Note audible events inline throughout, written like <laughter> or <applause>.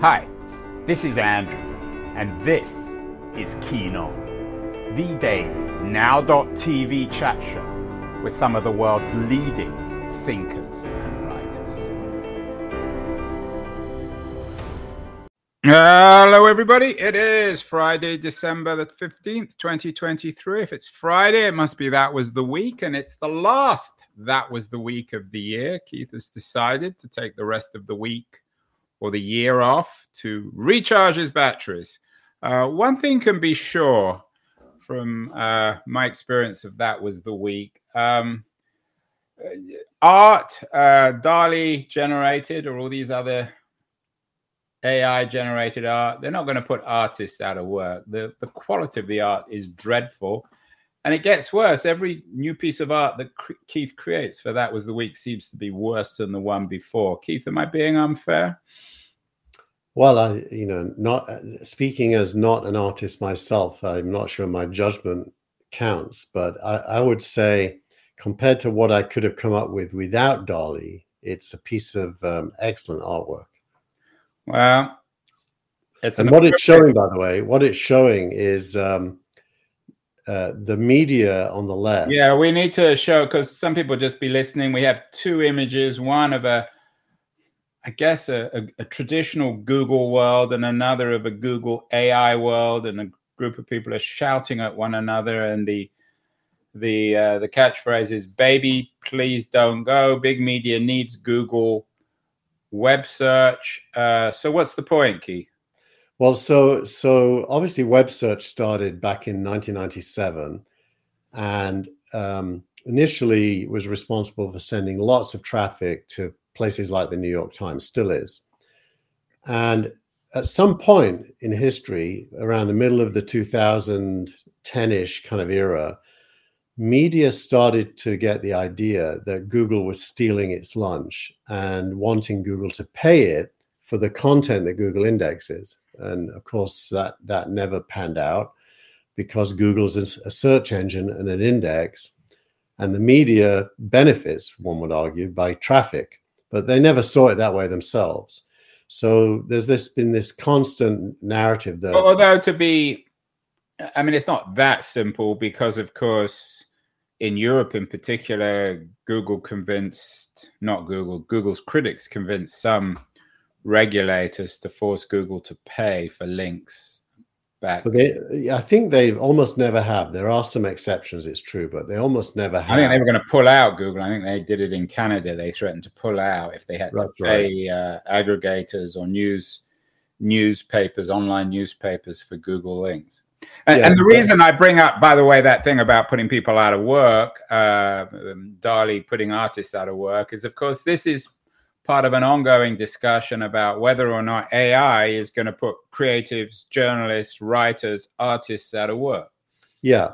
Hi, this is Andrew, and this is Keen On, the daily now.tv chat show with some of the world's leading thinkers and writers. Hello, everybody. It is Friday, December the 15th, 2023. If it's Friday, it must be that was the week, and it's the last that was the week of the year. Keith has decided to take the rest of the week or the year off to recharge his batteries. Uh, one thing can be sure from uh, my experience of that was the week. Um, art, uh, DALL-E generated, or all these other AI generated art, they're not going to put artists out of work. The, the quality of the art is dreadful. And it gets worse. Every new piece of art that Keith creates for that was the week seems to be worse than the one before. Keith, am I being unfair? Well, I, you know, not speaking as not an artist myself, I'm not sure my judgment counts, but I, I would say compared to what I could have come up with without DALL-E, it's a piece of um, excellent artwork. Well, it's and what it's showing, by the way, what it's showing is um, uh, the media on the left. Yeah, we need to show because some people just be listening. We have two images: one of a, I guess, a, a, a, traditional Google world, and another of a Google AI world, and a group of people are shouting at one another, and the the uh, the catchphrase is "Baby, please don't go." Big media needs Google web search. Uh, so, what's the point, Keith? Well, so so obviously web search started back in 1997, and um, initially was responsible for sending lots of traffic to places like the New York Times, still is. And at some point in history, around the middle of the 2010-ish kind of era, media started to get the idea that Google was stealing its lunch and wanting Google to pay it for the content that Google indexes. And of course, that, that never panned out because Google's a search engine and an index, and the media benefits, one would argue, by traffic, but they never saw it that way themselves. So there's this been this constant narrative that. Although to be, I mean, it's not that simple because, of course, in Europe in particular, Google convinced, not Google, Google's critics convinced some regulators to force Google to pay for links back. They, I think they almost never have. There are some exceptions, it's true, but they almost never have. I think they were going to pull out Google. I think they did it in Canada. They threatened to pull out if they had That's to pay right. uh, aggregators or news newspapers, online newspapers for Google links. And, yeah, and the reason I bring up, by the way, that thing about putting people out of work, uh, um, DALL-E putting artists out of work, is of course this is part of an ongoing discussion about whether or not AI is going to put creatives, journalists, writers, artists out of work. Yeah.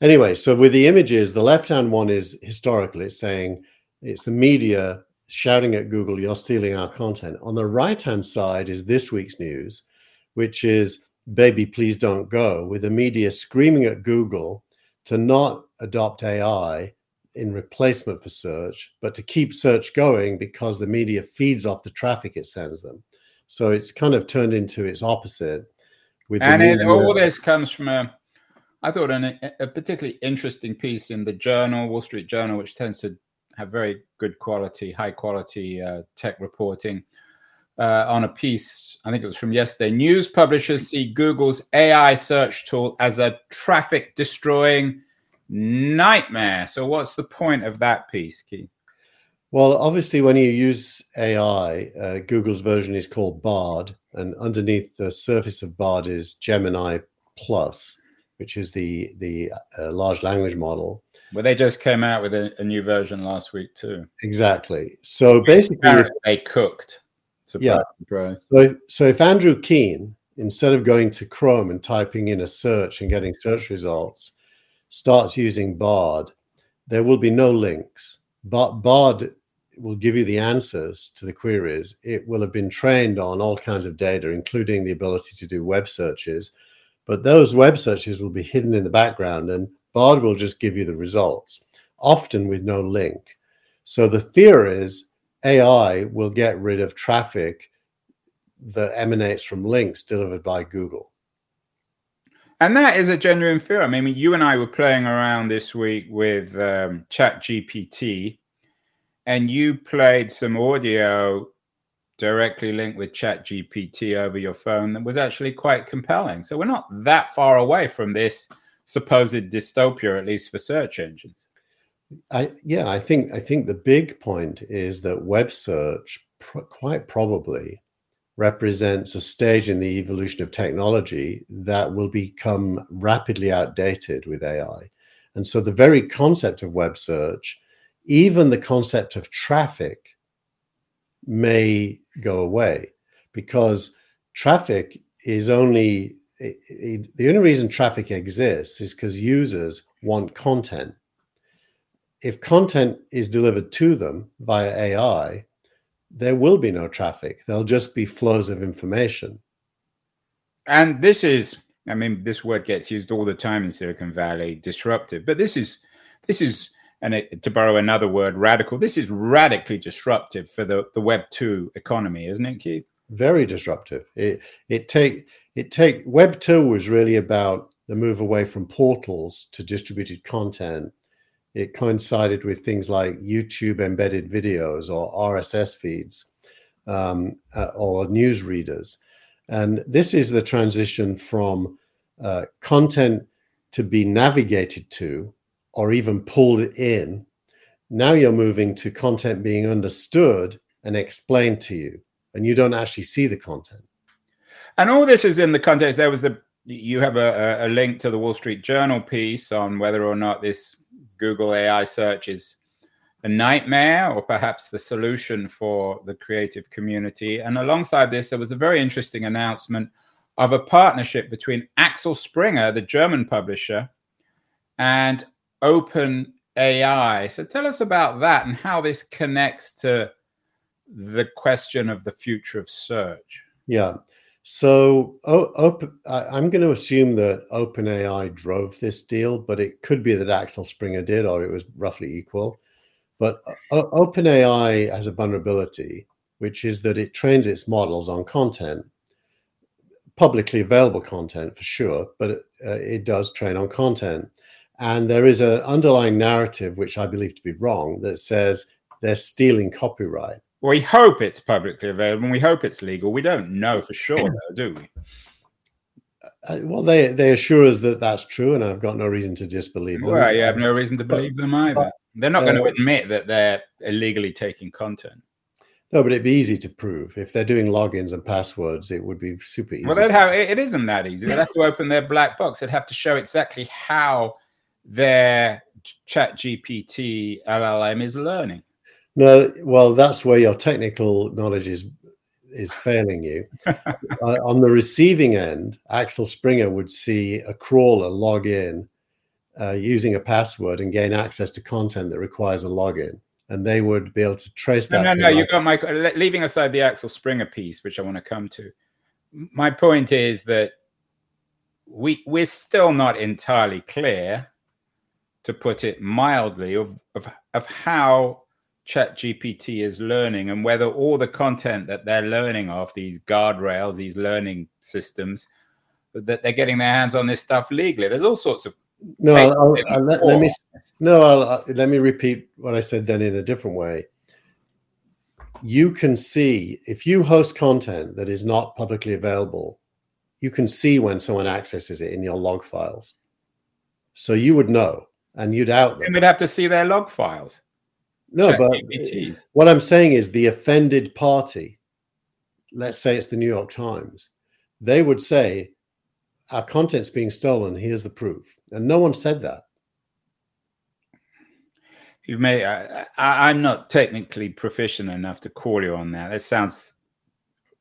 Anyway, so with the images, the left hand one is historical. It's saying it's the media shouting at Google, you're stealing our content. On the right hand side is this week's news, which is baby, please don't go, with the media screaming at Google to not adopt AI in replacement for search, but to keep search going because the media feeds off the traffic it sends them. So it's kind of turned into its opposite. With and it, all this comes from a, I thought, an, a particularly interesting piece in the Journal, Wall Street Journal, which tends to have very good quality, high quality uh, tech reporting. Uh, on a piece, I think it was from yesterday. News publishers see Google's AI search tool as a traffic destroying nightmare. So, what's the point of that piece, Keith? Well, obviously, when you use AI, uh, Google's version is called Bard, and underneath the surface of Bard is Gemini Plus, which is the the uh, large language model. Well, they just came out with a, a new version last week too. Exactly. So basically, they cooked. Surprise, yeah. Surprise. So, so if Andrew Keen, instead of going to Chrome and typing in a search and getting search results, starts using Bard, there will be no links. But Bard will give you the answers to the queries. It will have been trained on all kinds of data, including the ability to do web searches. But those web searches will be hidden in the background, and Bard will just give you the results, often with no link. So the fear is AI will get rid of traffic that emanates from links delivered by Google. And that is a genuine fear. I mean, you and I were playing around this week with um, Chat GPT, and you played some audio directly linked with Chat GPT over your phone that was actually quite compelling. So we're not that far away from this supposed dystopia, at least for search engines. I, yeah, I think I think the big point is that web search pr- quite probably represents a stage in the evolution of technology that will become rapidly outdated with AI. And so the very concept of web search, even the concept of traffic, may go away because traffic is only the only reason traffic exists is because users want content. If content is delivered to them via AI, there will be no traffic. There'll just be flows of information. And this is, I mean, this word gets used all the time in Silicon Valley, disruptive. But this is, this is, and it, to borrow another word, radical. This is radically disruptive for the the Web two economy, isn't it, Keith? Very disruptive. It it take it take Web two was really about the move away from portals to distributed content. It coincided with things like YouTube embedded videos or RSS feeds um, uh, or news readers. And this is the transition from uh, content to be navigated to or even pulled in. Now you're moving to content being understood and explained to you, and you don't actually see the content. And all this is in the context. There was the you have a, a link to the Wall Street Journal piece on whether or not this Google AI search is a nightmare or perhaps the solution for the creative community. And alongside this, there was a very interesting announcement of a partnership between Axel Springer, the German publisher, and Open AI. So tell us about that and how this connects to the question of the future of search. Yeah. So open, I'm going to assume that OpenAI drove this deal, but it could be that Axel Springer did, or it was roughly equal. But OpenAI has a vulnerability, which is that it trains its models on content, publicly available content for sure, but it, uh, it does train on content. And there is an underlying narrative, which I believe to be wrong, that says they're stealing copyright. We hope it's publicly available and we hope it's legal. We don't know for sure, <clears throat> though, do we? Uh, well, they they assure us that that's true, and I've got no reason to disbelieve them. Well, you have no reason to believe them either. They're not uh, going to admit that they're illegally taking content. No, but it'd be easy to prove if they're doing logins and passwords. It would be super easy. Well, they'd have it isn't that easy. They'd have to open their black box. They'd have to show exactly how their Chat GPT LLM is learning. No, well, that's where your technical knowledge is is failing you. <laughs> uh, on the receiving end, Axel Springer would see a crawler log in uh, using a password and gain access to content that requires a login, and they would be able to trace that. No, no, no. You got my leaving aside the Axel Springer piece, which I want to come to. My point is that we we're still not entirely clear, to put it mildly, of of, of how chat gpt is learning and whether all the content that they're learning off these guardrails these learning systems that they're getting their hands on this stuff legally there's all sorts of no I'll, I'll, let, let, me no I'll, let me repeat what i said then in a different way you can see if you host content that is not publicly available you can see when someone accesses it in your log files so you would know and you'd out them. And we'd have to see their log files. No, but what I'm saying is the offended party, let's say it's the New York Times, they would say, Our content's being stolen. Here's the proof. And no one said that. You may, I, I'm not technically proficient enough to call you on that. That sounds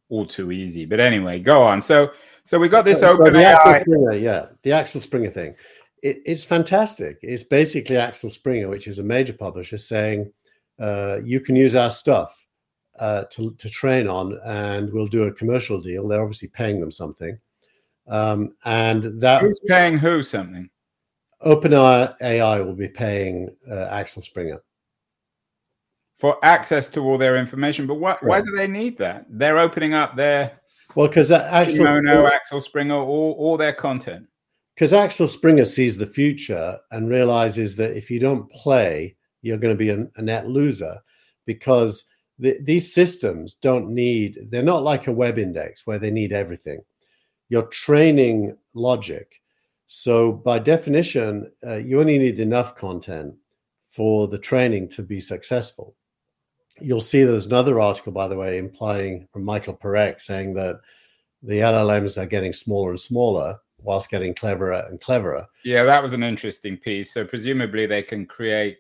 all too easy. But anyway, go on. So, so we got this open AI. Springer, yeah, the Axel Springer thing. It, it's fantastic. It's basically Axel Springer, which is a major publisher, saying uh, you can use our stuff uh, to, to train on, and we'll do a commercial deal. They're obviously paying them something. Um, and that who's paying who something? OpenAI will be paying uh, Axel Springer for access to all their information. But why, why do they need that? They're opening up their Well, because Axel, Mono, Axel Springer, all, all their content. Because Axel Springer sees the future and realizes that if you don't play, you're going to be a, net loser because the, these systems don't need, they're not like a web index where they need everything. You're training logic. So, by definition, uh, you only need enough content for the training to be successful. You'll see there's another article, by the way, implying from Michael Parekh saying that the LLMs are getting smaller and smaller whilst getting cleverer and cleverer. Yeah, that was an interesting piece. So presumably they can create,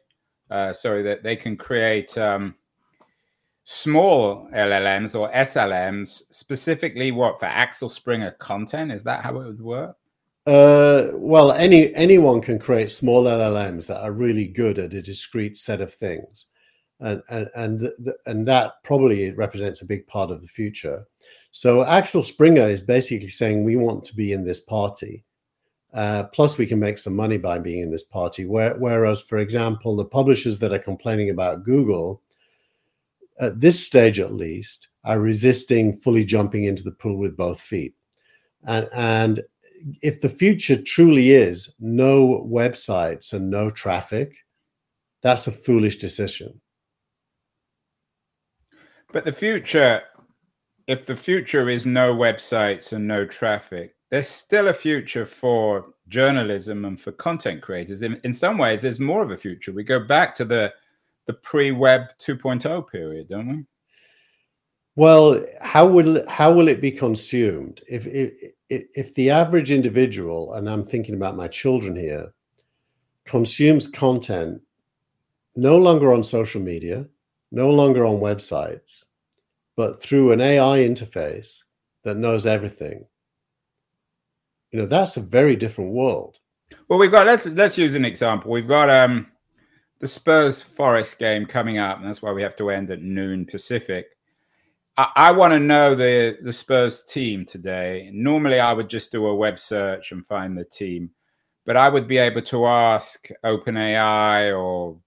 uh, sorry, that they can create um, small LLMs or SLMs specifically what for Axel Springer content. Is that how it would work? Uh, well, any anyone can create small LLMs that are really good at a discrete set of things, and and and and that probably represents a big part of the future. So Axel Springer is basically saying we want to be in this party. Uh, plus, we can make some money by being in this party. Where, whereas, for example, the publishers that are complaining about Google, at this stage at least, are resisting fully jumping into the pool with both feet. And, and if the future truly is no websites and no traffic, that's a foolish decision. But the future if the future is no websites and no traffic, there's still a future for journalism and for content creators. In, in some ways, there's more of a future. We go back to the the pre-web 2.0 period, don't we? Well, how will how will it be consumed? If if if the average individual, and I'm thinking about my children here, consumes content no longer on social media, no longer on websites, but through an AI interface that knows everything. You know, that's a very different world. Well, we've got let's let's use an example. We've got um the Spurs Forest game coming up, and that's why we have to end at noon Pacific. I, I want to know the the Spurs team today. Normally, I would just do a web search and find the team, but I would be able to ask OpenAI or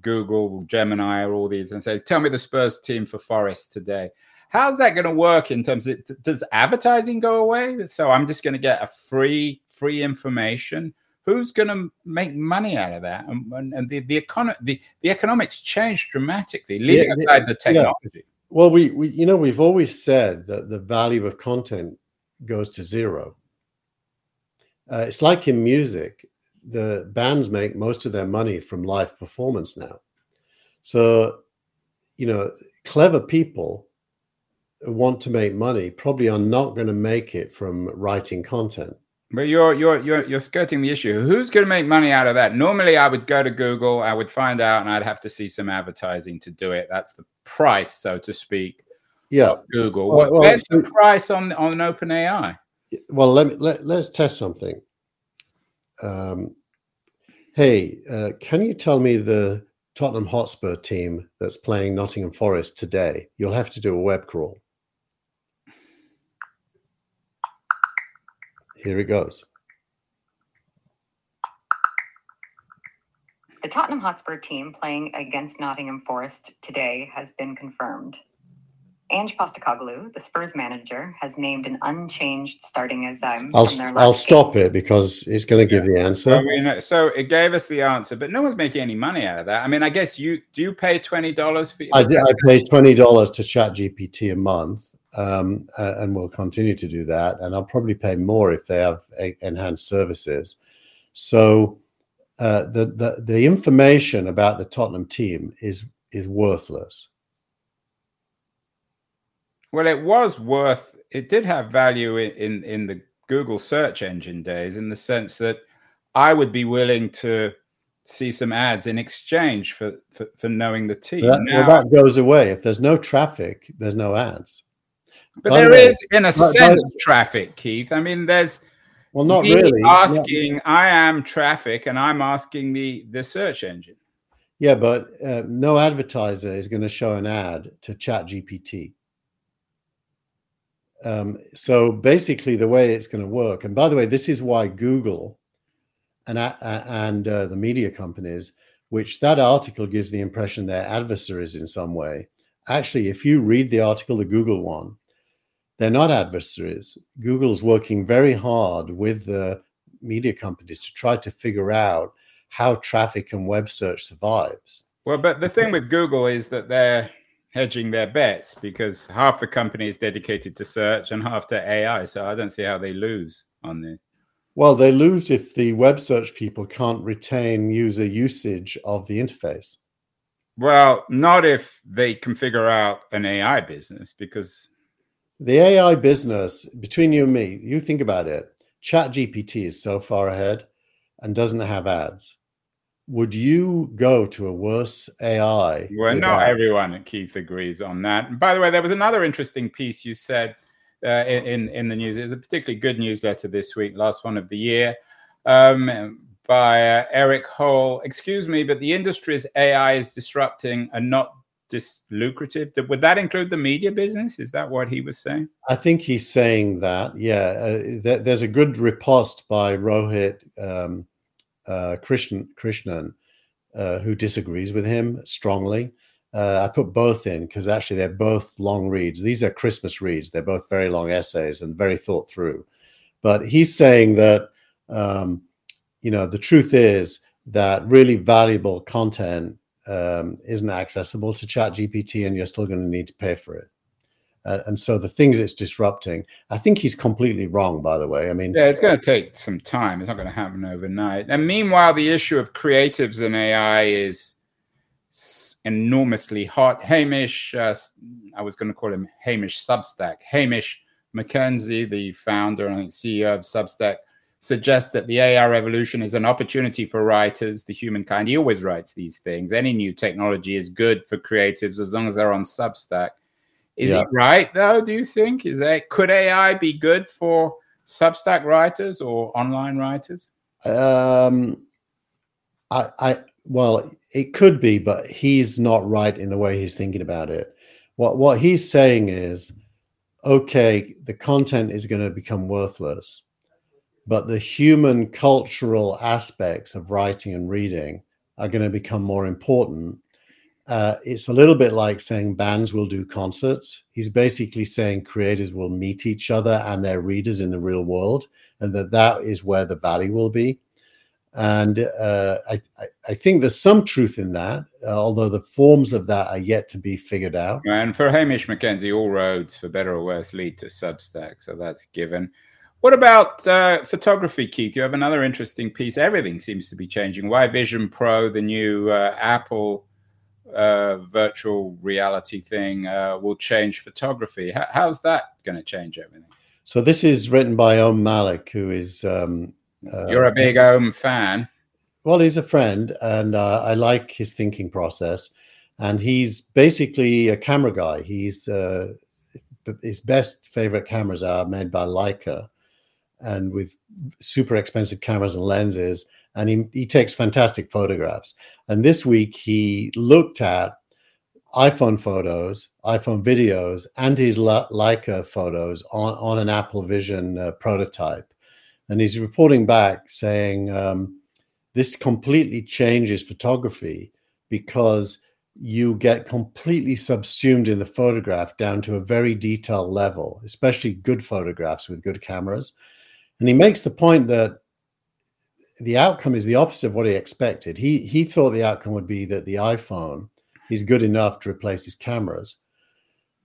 Google, Gemini, or all these, and say, "Tell me the Spurs team for Forest today." How's that going to work in terms of does advertising go away? So I'm just going to get a free free information. Who's going to make money out of that? And, and, and the the, econo- the the economics change dramatically, leaving yeah, aside the technology. Yeah. Well, we, we you know we've always said that the value of content goes to zero. Uh, it's like in music the bands make most of their money from live performance now. So, you know, clever people want to make money probably are not going to make it from writing content. But you're you're you're you're skirting the issue. Who's going to make money out of that? Normally, I would go to Google, I would find out, and I'd have to see some advertising to do it. That's the price, so to speak. Yeah, Google. Well, well, Where's the price on on OpenAI? Well, let me let, let's test something um, hey, uh, can you tell me the Tottenham Hotspur team that's playing Nottingham Forest today? You'll have to do a web crawl. Here it goes. The Tottenham Hotspur team playing against Nottingham Forest today has been confirmed. Ange Postecoglou, the Spurs manager, has named an unchanged starting Azam. Um, I'll, I'll stop it because it's going to give yeah. the answer. I mean, so it gave us the answer, but no one's making any money out of that. I mean, I guess you do you pay twenty dollars for? I, I pay twenty dollars to ChatGPT a month, um, and we'll continue to do that. And I'll probably pay more if they have a, enhanced services. So uh, the, the the information about the Tottenham team is is worthless well, it was worth. It did have value in, in in the Google search engine days, in the sense that I would be willing to see some ads in exchange for for, for knowing the team. That, now, well, that goes away if there's no traffic. There's no ads. But there way, is, in a sense, traffic, Keith. I mean, there's well, not really. Asking, yeah. I am traffic, and I'm asking the the search engine. Yeah, but uh, no advertiser is going to show an ad to Chat GPT. Um, so basically, the way it's going to work, and by the way, this is why Google and uh, and uh, the media companies, which that article gives the impression they're adversaries in some way. Actually, if you read the article, the Google one, they're not adversaries. Google's working very hard with the media companies to try to figure out how traffic and web search survives. Well, but the thing with Google is that they're hedging their bets because half the company is dedicated to search and half to AI. So I don't see how they lose on this. Well, they lose if the web search people can't retain user usage of the interface. Well, not if they can figure out an AI business because the AI business, between you and me, you think about it. Chat GPT is so far ahead and doesn't have ads. Would you go to a worse AI? Well, not everyone, Keith, agrees on that. And by the way, there was another interesting piece you said uh, in in the news. It's a particularly good newsletter this week, last one of the year, um, by uh, Erik Hoel. Excuse me, but the industry's AI is disrupting and not dis- lucrative. Would that include the media business? Is that what he was saying? I think he's saying that. Yeah, uh, th- there's a good riposte by Rohit um, uh, Krishnan, Krishnan uh, who disagrees with him strongly. Uh, I put both in because actually they're both long reads. These are Christmas reads. They're both very long essays and very thought through. But he's saying that um, you know the truth is that really valuable content um, isn't accessible to Chat GPT, and you're still going to need to pay for it. Uh, and so the things it's disrupting, I think he's completely wrong. By the way, I mean, yeah, it's going to take some time. It's not going to happen overnight. And meanwhile, the issue of creatives and AI is enormously hot. Hamish, uh, I was going to call him Hamish Substack. Hamish McKenzie, the founder and CEO of Substack, suggests that the AI revolution is an opportunity for writers, the humankind. He always writes these things. Any new technology is good for creatives as long as they're on Substack. Is yeah. it right though? Do you think is that could AI be good for Substack writers or online writers? Um, I, I well, it could be, but he's not right in the way he's thinking about it. What what he's saying is, okay, the content is going to become worthless, but the human cultural aspects of writing and reading are going to become more important. Uh, it's a little bit like saying bands will do concerts. He's basically saying creators will meet each other and their readers in the real world, and that that is where the value will be. And uh, I, I, think there's some truth in that, uh, although the forms of that are yet to be figured out. And for Hamish McKenzie, all roads, for better or worse, lead to Substack. So that's given. What about uh, photography, Keith? You have another interesting piece. Everything seems to be changing. Why Vision Pro, the new uh, Apple uh, virtual reality thing, uh, will change photography. How's that going to change everything? So this is written by Om Malik, who is um, uh, You're a big Om fan. Well, he's a friend, and uh, I like his thinking process. And he's basically a camera guy. He's uh, his best favorite cameras are made by Leica, and with super expensive cameras and lenses. And he, he takes fantastic photographs. And this week he looked at iPhone photos, iPhone videos, and his Leica photos on, on an Apple Vision uh, prototype and he's reporting back saying um, this completely changes photography because you get completely subsumed in the photograph down to a very detailed level, especially good photographs with good cameras. And he makes the point that the outcome is the opposite of what he expected. He he thought the outcome would be that the iPhone is good enough to replace his cameras,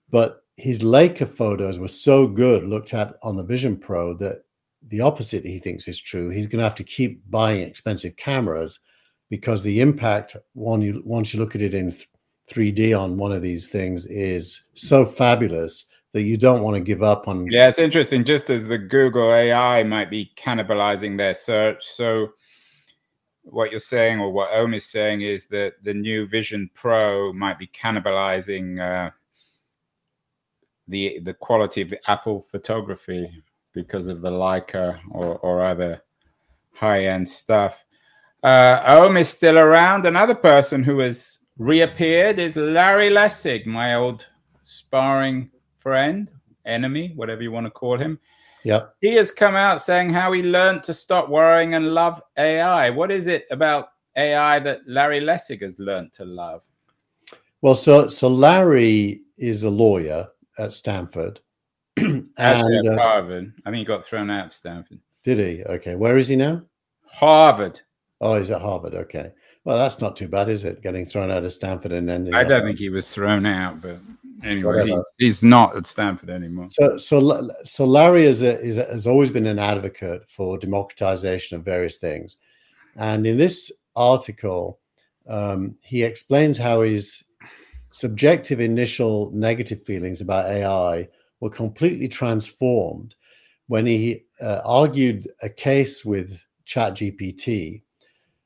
but his Leica photos were so good looked at on the Vision Pro that the opposite he thinks is true. He's going to have to keep buying expensive cameras because the impact when you once you look at it in 3D on one of these things is so fabulous that you don't want to give up on. Yeah, it's interesting. Just as the Google AI might be cannibalizing their search, so what you're saying or what Om is saying is that the new Vision Pro might be cannibalizing uh, the the quality of the Apple photography because of the Leica or, or other high end stuff. Uh, is still around. Another person who has reappeared is Larry Lessig, my old sparring friend, enemy, whatever you want to call him. Yep. He has come out saying how he learned to stop worrying and love AI. What is it about AI that Larry Lessig has learned to love? Well, so so Larry is a lawyer at Stanford, <clears throat> Actually, and, at uh, Harvard. I think he got thrown out of Stanford. Did he? Okay. Where is he now? Harvard. Oh, he's at Harvard. Okay. Well, that's not too bad, is it? Getting thrown out of Stanford and then. I don't think he was thrown out, but anyway, he's, he's, not at Stanford anymore. So, so, so Larry is, a, is a, has always been an advocate for democratization of various things, and in this article, um, he explains how his subjective initial negative feelings about AI were completely transformed when he uh, argued a case with ChatGPT.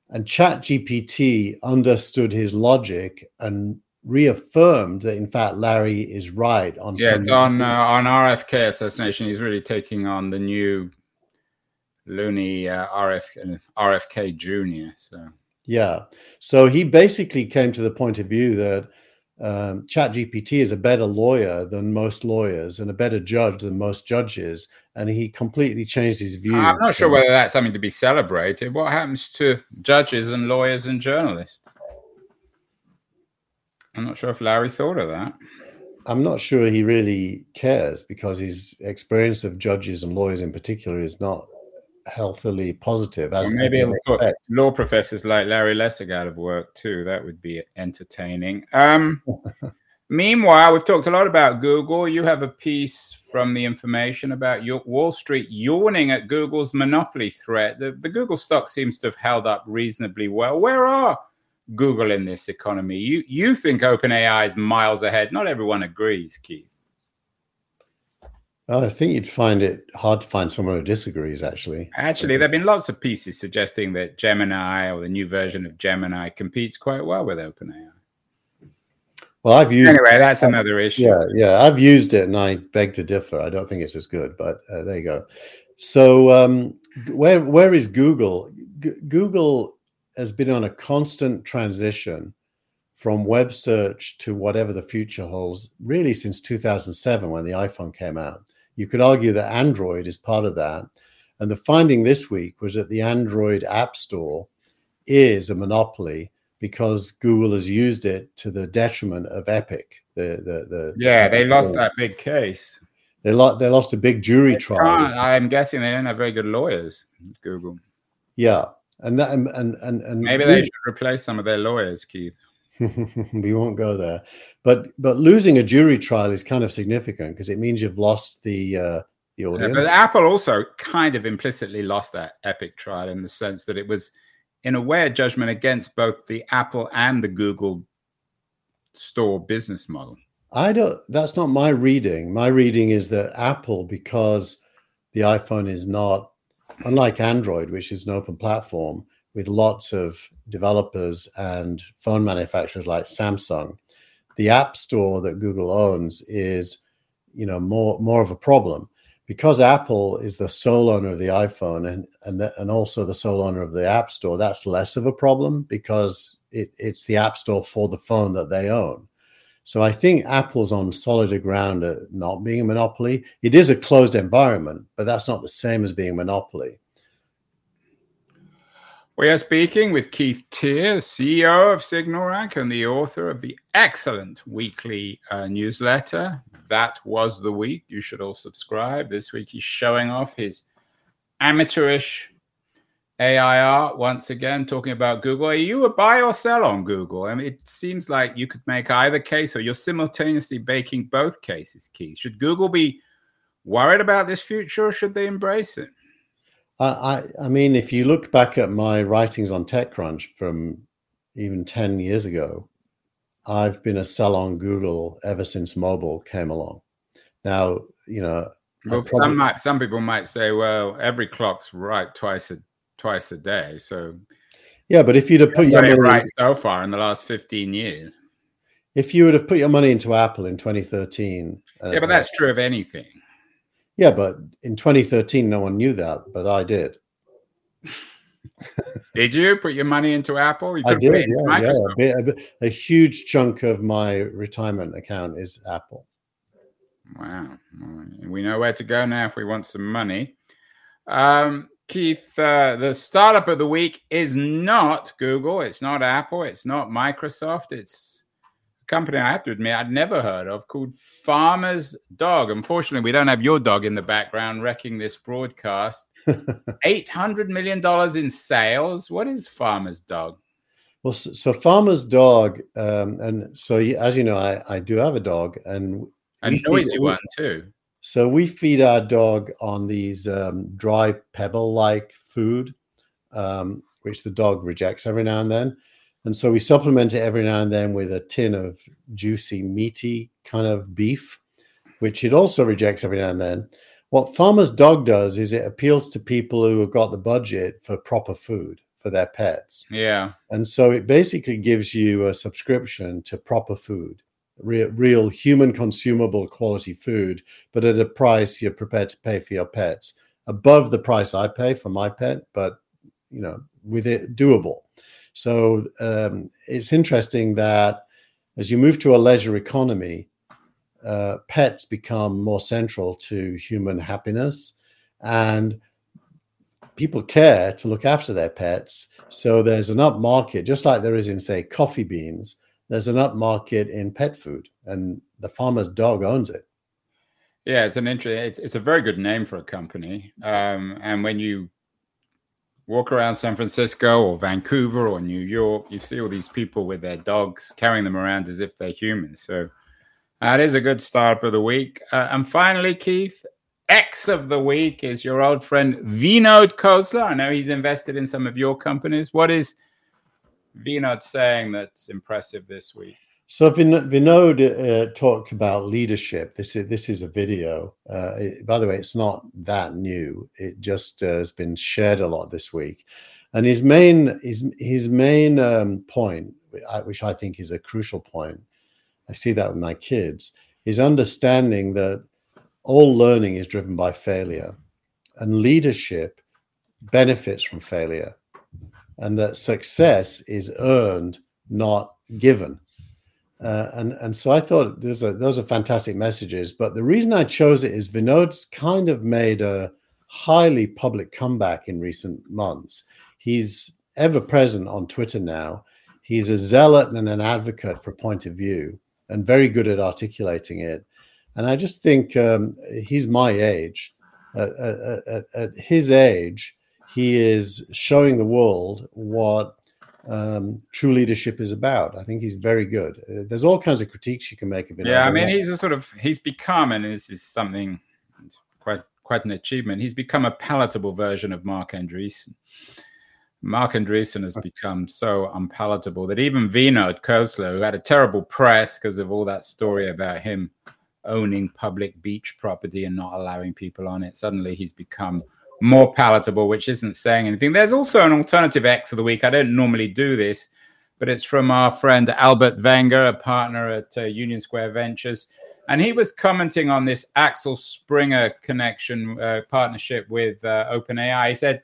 And ChatGPT understood his logic and reaffirmed that, in fact, Larry is right on. Yeah, on uh, on RFK assassination, he's really taking on the new loony uh, RF, RFK Jr. So yeah, so he basically came to the point of view that um, ChatGPT is a better lawyer than most lawyers and a better judge than most judges, and he completely changed his view. I'm not sure whether that's something to be celebrated. What happens to judges and lawyers and journalists? I'm not sure if Larry thought of that. I'm not sure he really cares because his experience of judges and lawyers in particular is not healthily positive. As well, maybe law professors like Larry Lessig out of work too. That would be entertaining. Um, <laughs> meanwhile, we've talked a lot about Google. You have a piece from the information about your Wall Street yawning at Google's monopoly threat. The, the Google stock seems to have held up reasonably well. Where are Google in this economy? You you think OpenAI is miles ahead? Not everyone agrees, Keith. I think you'd find it hard to find someone who disagrees, actually. Actually, there have been lots of pieces suggesting that Gemini or the new version of Gemini competes quite well with OpenAI. Well, I've used anyway. That's another issue. Yeah, yeah, I've used it, and I beg to differ. I don't think it's as good, but uh, there you go. So, um, where where is Google? G- Google has been on a constant transition from web search to whatever the future holds, really since 2007 when the iPhone came out. You could argue that Android is part of that. And the finding this week was that the Android App Store is a monopoly because Google has used it to the detriment of Epic. The the the yeah, they lost that big case. They lost they lost a big jury trial. I'm guessing they don't have very good lawyers. Google. Yeah, and that and and and maybe they should replace some of their lawyers, Keith. <laughs> we won't go there. But but losing a jury trial is kind of significant because it means you've lost the uh, the audience. Yeah, but Apple also kind of implicitly lost that Epic trial in the sense that it was, in a way, a judgment against both the Apple and the Google store business model. I don't. That's not my reading. My reading is that Apple, because the iPhone is not, unlike Android, which is an open platform, with lots of developers and phone manufacturers like Samsung, the app store that Google owns is, you know, more more of a problem because Apple is the sole owner of the iPhone and and the, and also the sole owner of the App Store. That's less of a problem because it, it's the App Store for the phone that they own. So I think Apple's on solider ground at not being a monopoly. It is a closed environment, but that's not the same as being a monopoly. We are speaking with Keith Teare, CEO of SignalRank and the author of the excellent weekly uh, newsletter. That was the week. You should all subscribe. This week he's showing off his amateurish AI art once again, talking about Google. Are you a buy or sell on Google? I mean, it seems like you could make either case or you're simultaneously baking both cases, Keith. Should Google be worried about this future or should they embrace it? I, I mean, if you look back at my writings on TechCrunch from even 10 years ago, I've been a sell on Google ever since mobile came along. Now, you know, well, probably... some might, some people might say, well, every clock's right twice a twice a day. So, yeah, but if you'd have put your money right so far in the last 15 years, if you would have put your money into Apple in 2013, uh, yeah, but that's true of anything. Yeah, but in 2013, no one knew that, but I did. <laughs> did you put your money into Apple? You I did. Yeah, yeah. A, a, huge chunk of my retirement account is Apple. Wow. We know where to go now if we want some money. Um, Keith, uh, the startup of the week is not Google. It's not Apple. It's not Microsoft. It's a company I have to admit I'd never heard of called Farmer's Dog. Unfortunately, we don't have your dog in the background wrecking this broadcast. <laughs> $800 million in sales. What is Farmer's Dog? Well, so, so Farmer's Dog, um, and so as you know, I, I do have a dog, and a noisy one too. So we feed our dog on these um, dry pebble-like food, um, which the dog rejects every now and then. And so we supplement it every now and then with a tin of juicy, meaty kind of beef, which it also rejects every now and then. What Farmer's Dog does is it appeals to people who have got the budget for proper food for their pets. Yeah. And so it basically gives you a subscription to proper food, real, real human consumable quality food, but at a price you're prepared to pay for your pets above the price I pay for my pet, but you know, with it doable. So um, it's interesting that as you move to a leisure economy, uh, pets become more central to human happiness, and people care to look after their pets. So there's an up market, just like there is in, say, coffee beans. There's an up market in pet food, and the farmer's dog owns it. Yeah, it's an interesting. It's, it's a very good name for a company. Um, and when you walk around San Francisco or Vancouver or New York, you see all these people with their dogs carrying them around as if they're humans. So that is a good start for the week. Uh, and finally, Keith, X of the week is your old friend Vinod Khosla. I know he's invested in some of your companies. What is Vinod saying that's impressive this week? So Vinod uh, talked about leadership. This is this is a video. Uh, it, by the way, it's not that new. It just uh, has been shared a lot this week, and his main his his main um, point, which I think is a crucial point, I see that with my kids, is understanding that all learning is driven by failure, and leadership benefits from failure, and that success is earned, not given uh, and and so I thought those are those are fantastic messages. But the reason I chose it is Vinod's kind of made a highly public comeback in recent months. He's ever present on Twitter now. He's a zealot and an advocate for point of view, and very good at articulating it. And I just think um, he's my age. Uh, at, at, at his age, he is showing the world what um, true leadership is about. I think he's very good. Uh, there's all kinds of critiques you can make of it. Yeah, I mean, he's a sort of he's become, and this is something quite quite an achievement. He's become a palatable version of Marc Andreessen. Marc Andreessen has become so unpalatable that even Vinod Khosla, who had a terrible press because of all that story about him owning public beach property and not allowing people on it, suddenly he's become more palatable, which isn't saying anything. There's also an alternative X of the week. I don't normally do this, but it's from our friend Albert Wenger, a partner at uh, Union Square Ventures. And he was commenting on this Axel Springer connection uh, partnership with uh, OpenAI. He said,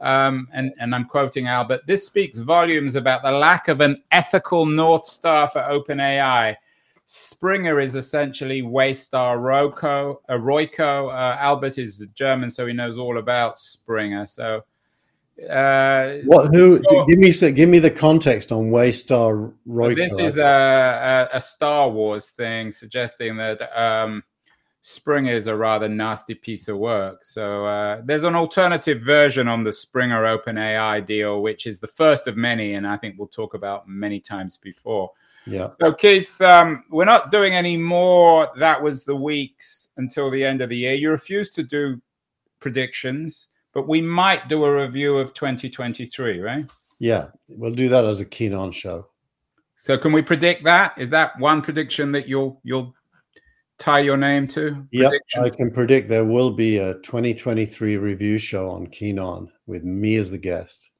um, and, and I'm quoting Albert, this speaks volumes about the lack of an ethical North Star for OpenAI Springer is essentially Waystar Royco. Uh. Uh, Albert is German, so he knows all about Springer. So, uh, what? Who? So, give me give me the context on Waystar Royco. This is a, a, a, Star Wars thing, suggesting that um, Springer is a rather nasty piece of work. So uh, there's an alternative version on the Springer OpenAI deal, which is the first of many, and I think we'll talk about many times before. Yeah. So Keith, um, we're not doing any more. That was the weeks until the end of the year. You refused to do predictions, but we might do a review of 2023, right? Yeah, we'll do that as a keen on show. So can we predict that? Is that one prediction that you'll you'll tie your name to? Yeah, I can predict there will be a 2023 review show on Keen On with me as the guest.